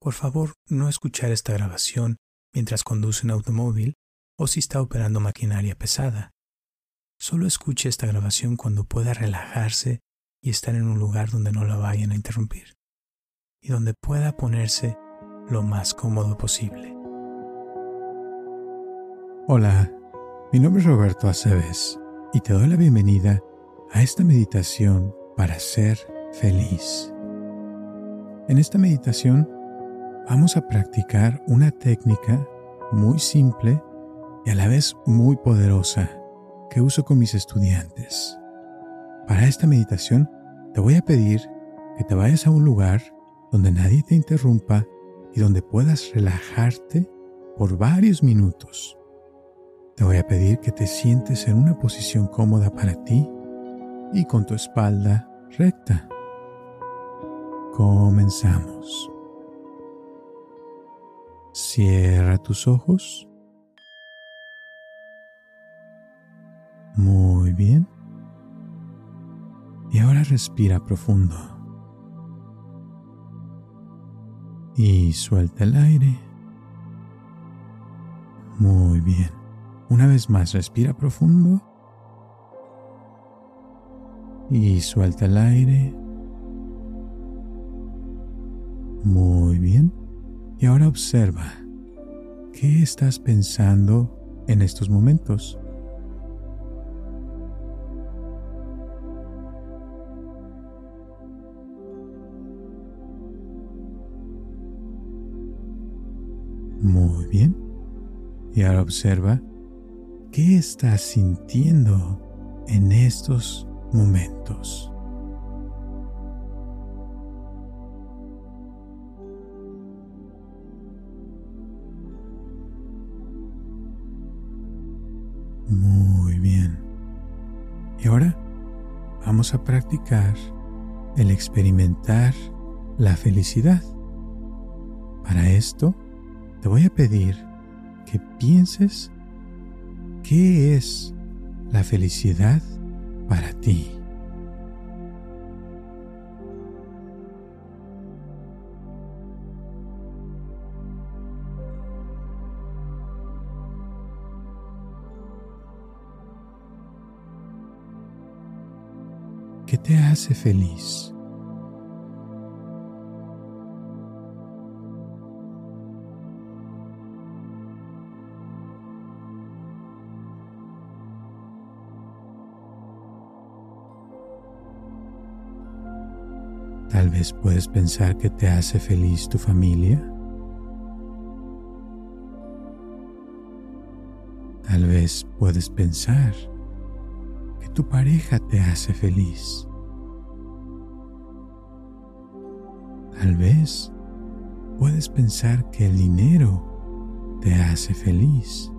por favor no escuchar esta grabación mientras conduce un automóvil o si está operando maquinaria pesada. Solo escuche esta grabación cuando pueda relajarse y estar en un lugar donde no la vayan a interrumpir y donde pueda ponerse lo más cómodo posible. Hola, mi nombre es Roberto Aceves y te doy la bienvenida a esta meditación para ser feliz. En esta meditación vamos a practicar una técnica muy simple y a la vez muy poderosa que uso con mis estudiantes. Para esta meditación te voy a pedir que te vayas a un lugar donde nadie te interrumpa y donde puedas relajarte por varios minutos. Te voy a pedir que te sientes en una posición cómoda para ti y con tu espalda recta. Comenzamos. Cierra tus ojos. Muy bien. Y ahora respira profundo. Y suelta el aire. Muy bien. Una vez más, respira profundo. Y suelta el aire. Muy bien. Y ahora observa. ¿Qué estás pensando en estos momentos? Muy bien. Y ahora observa ¿Qué estás sintiendo en estos momentos? A practicar el experimentar la felicidad. Para esto, te voy a pedir que pienses ¿Qué es la felicidad para ti? Hace feliz? Tal vez puedes pensar que te hace feliz tu familia. Tal vez puedes pensar que tu pareja te hace feliz. Tal vez puedes pensar que el dinero te hace feliz.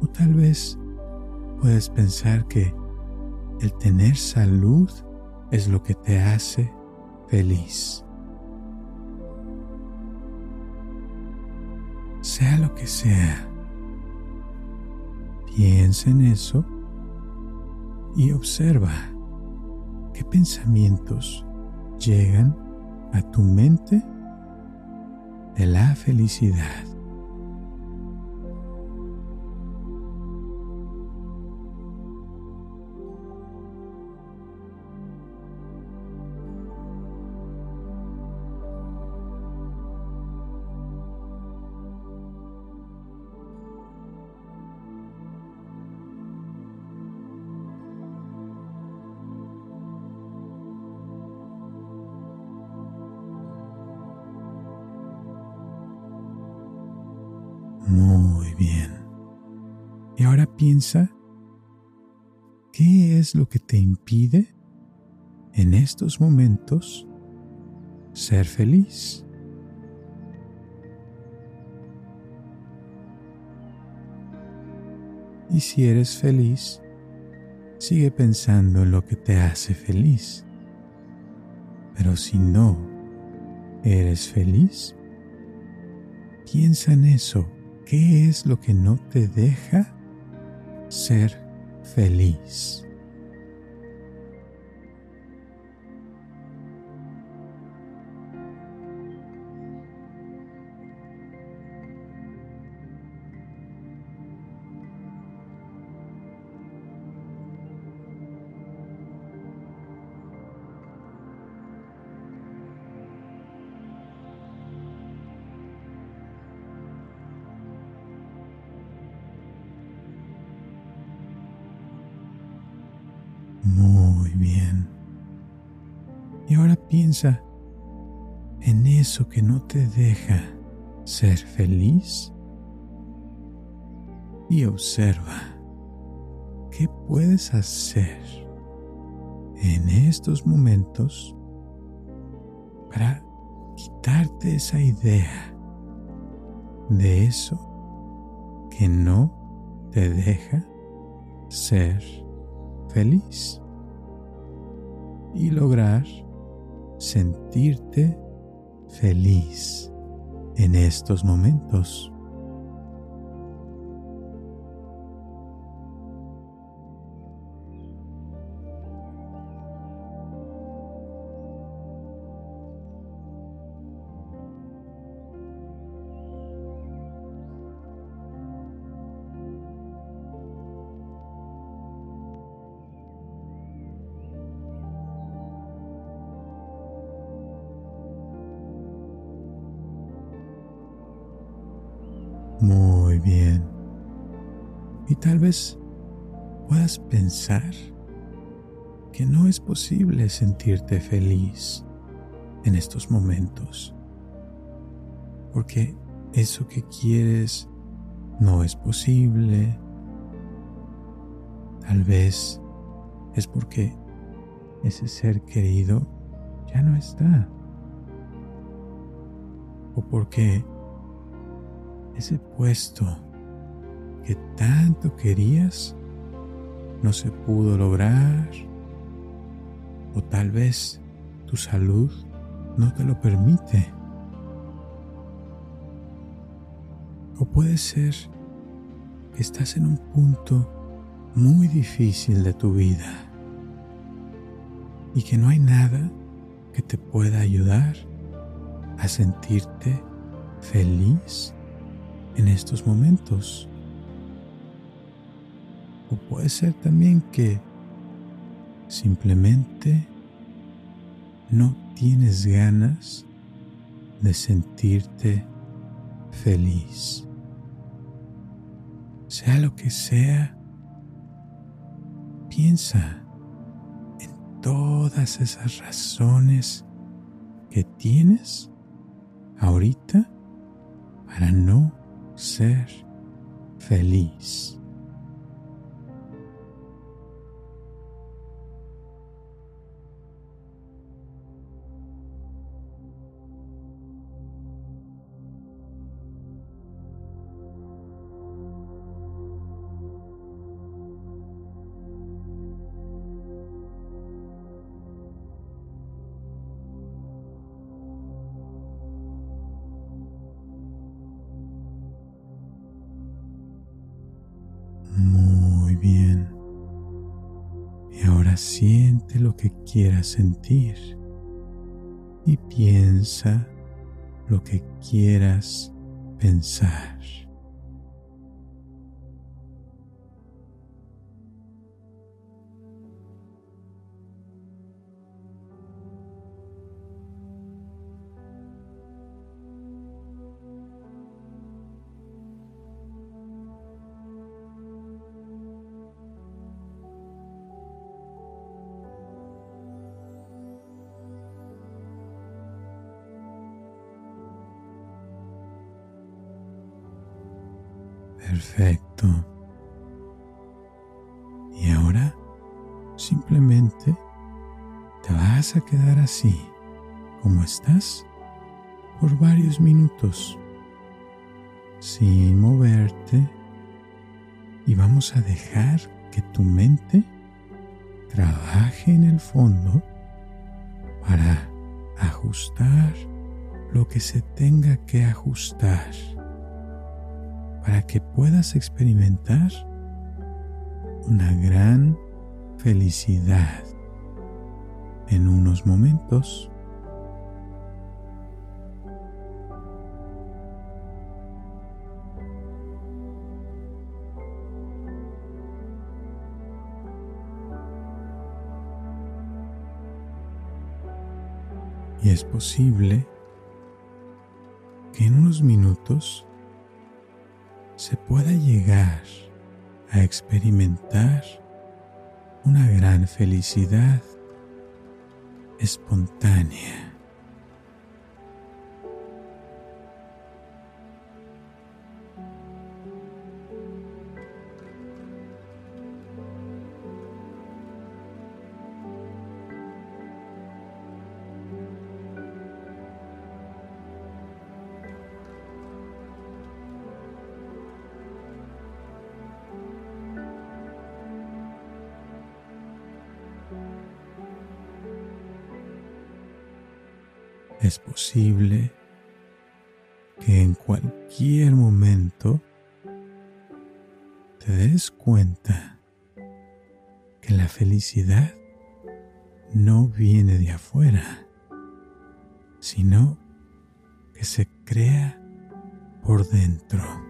O tal vez puedes pensar que el tener salud es lo que te hace feliz. Sea lo que sea, piensa en eso y observa qué pensamientos llegan a tu mente de la felicidad. Piensa, ¿qué es lo que te impide en estos momentos ser feliz? Y si eres feliz, sigue pensando en lo que te hace feliz. Pero si no eres feliz, piensa en eso ¿Qué es lo que no te deja ser feliz? Muy bien. Y ahora piensa en eso que no te deja ser feliz y observa qué puedes hacer en estos momentos para quitarte esa idea de eso que no te deja ser feliz y lograr sentirte feliz en estos momentos. Muy bien. Y tal vez puedas pensar que no es posible sentirte feliz en estos momentos. Porque eso que quieres no es posible. Tal vez es porque ese ser querido ya no está. O porque ese puesto que tanto querías no se pudo lograr o tal vez tu salud no te lo permite. O puede ser que estás en un punto muy difícil de tu vida y que no hay nada que te pueda ayudar a sentirte feliz en estos momentos. O puede ser también que simplemente no tienes ganas de sentirte feliz. Sea lo que sea, piensa en todas esas razones que tienes ahorita para no ser feliz. Siente lo que quieras sentir y piensa lo que quieras pensar. Perfecto. Y ahora simplemente te vas a quedar así, como estás, por varios minutos, sin moverte, y vamos a dejar que tu mente trabaje en el fondo para ajustar lo que se tenga que ajustar para que puedas experimentar una gran felicidad en unos momentos. Y es posible que en unos minutos se pueda llegar a experimentar una gran felicidad espontánea. Es posible que en cualquier momento te des cuenta que la felicidad no viene de afuera, sino que se crea por dentro.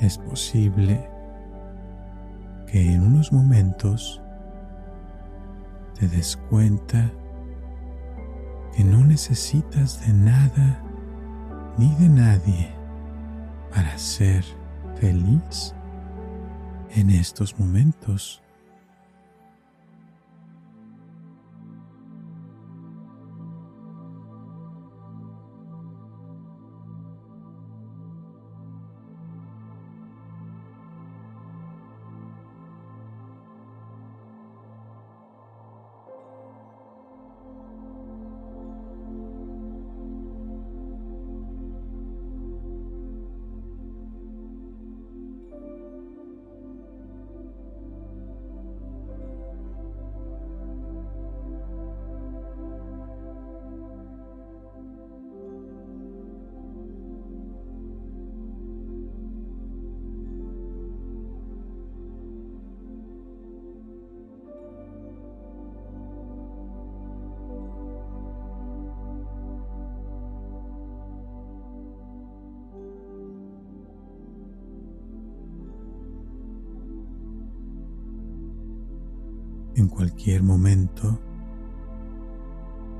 Es posible que en unos momentos te des cuenta que no necesitas de nada ni de nadie para ser feliz en estos momentos. En cualquier momento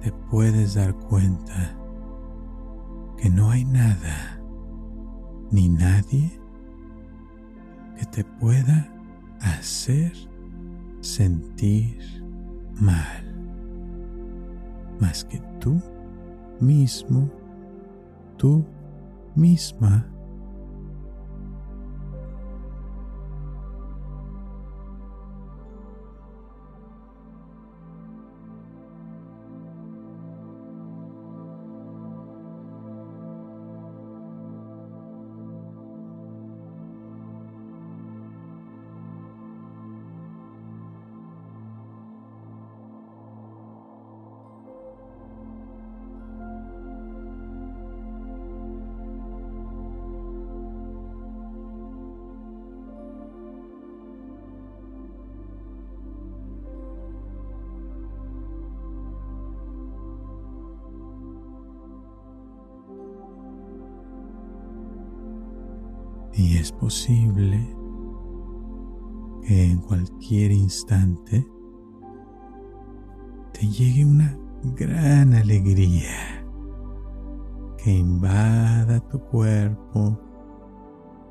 te puedes dar cuenta que no hay nada ni nadie que te pueda hacer sentir mal más que tú mismo, tú misma Y es posible que en cualquier instante te llegue una gran alegría que invada tu cuerpo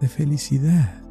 de felicidad.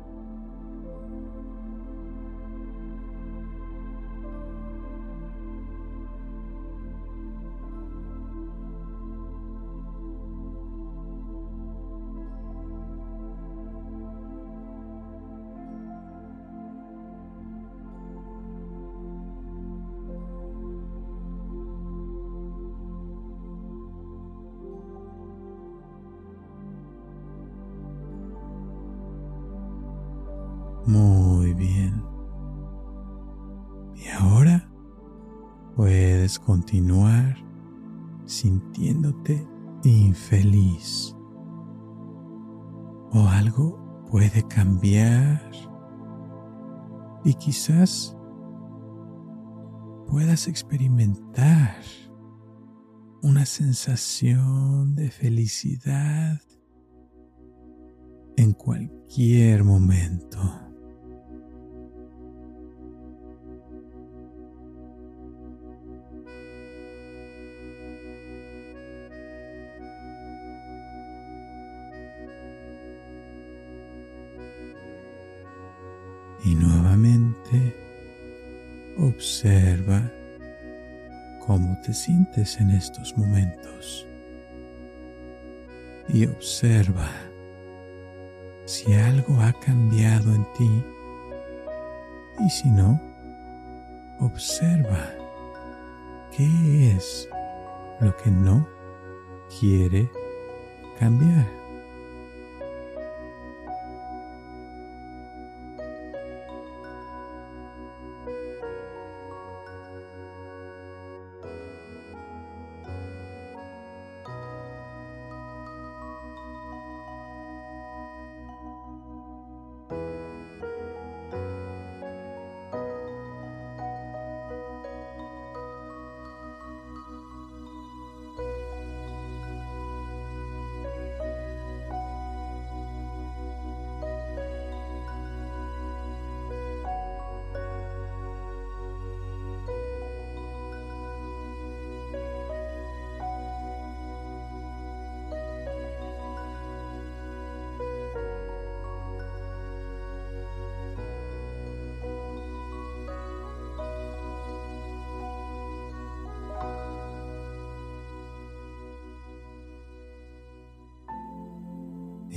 Continuar sintiéndote infeliz. O algo puede cambiar y quizás puedas experimentar una sensación de felicidad en cualquier momento. Sientes en estos momentos. Y observa si algo ha cambiado en ti y si no, observa qué es lo que no quiere cambiar.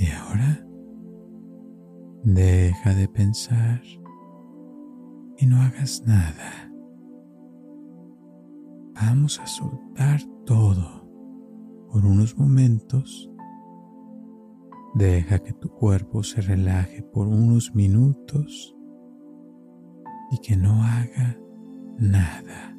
Y ahora deja de pensar y no hagas nada. Vamos a soltar todo por unos momentos. Deja que tu cuerpo se relaje por unos minutos y que no haga nada.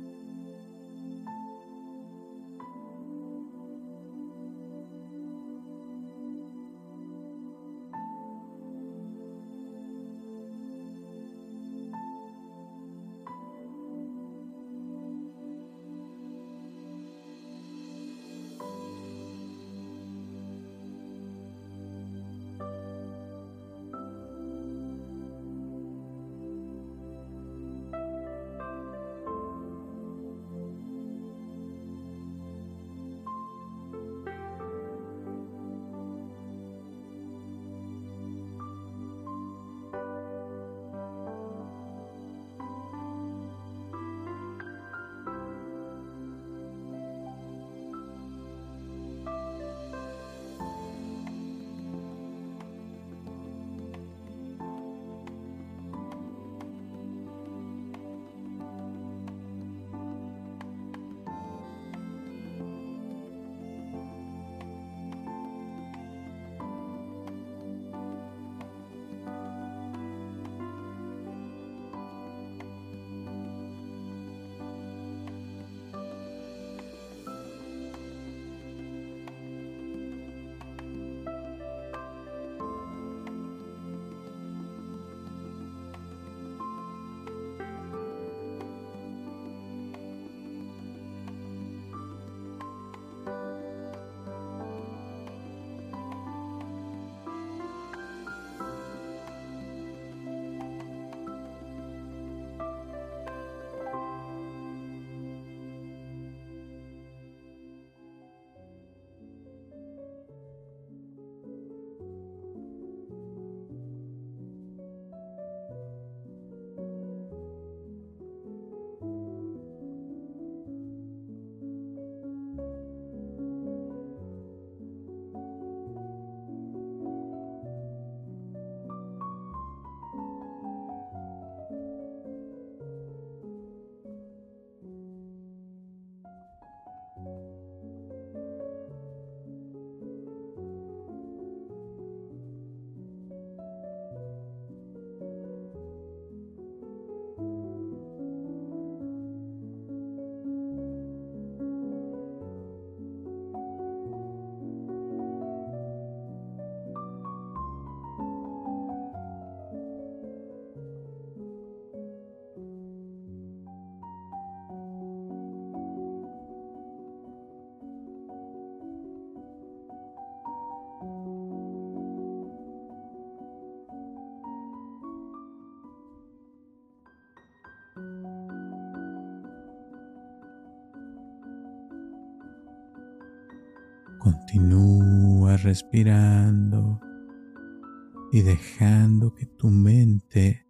Continúa respirando y dejando que tu mente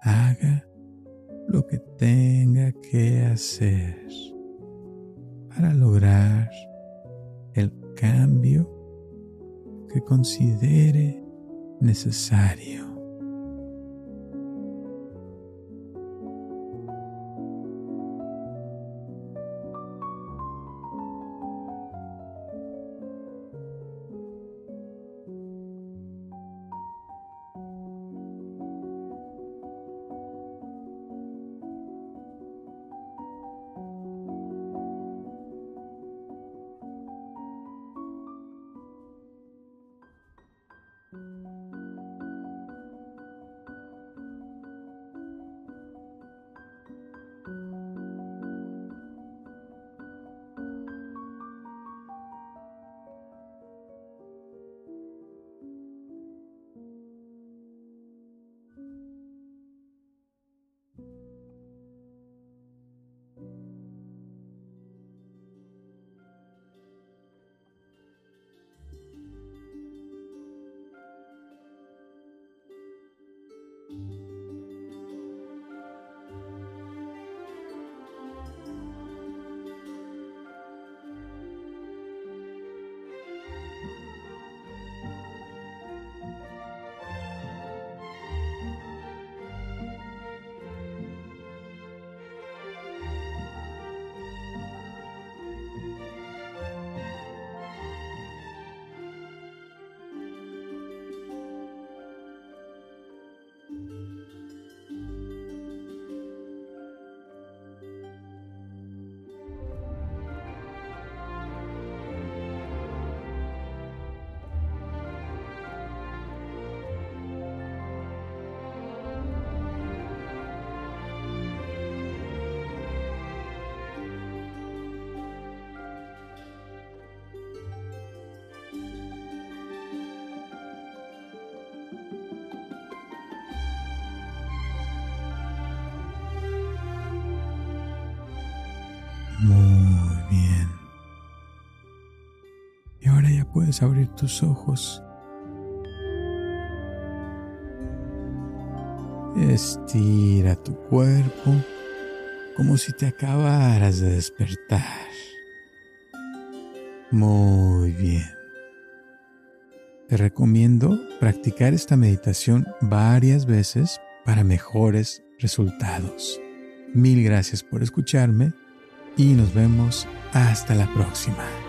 haga lo que tenga que hacer para lograr el cambio que considere necesario. Muy bien. Y ahora ya puedes abrir tus ojos. Estira tu cuerpo como si te acabaras de despertar. Muy bien. Te recomiendo practicar esta meditación varias veces para mejores resultados. Mil gracias por escucharme y nos vemos hasta la próxima.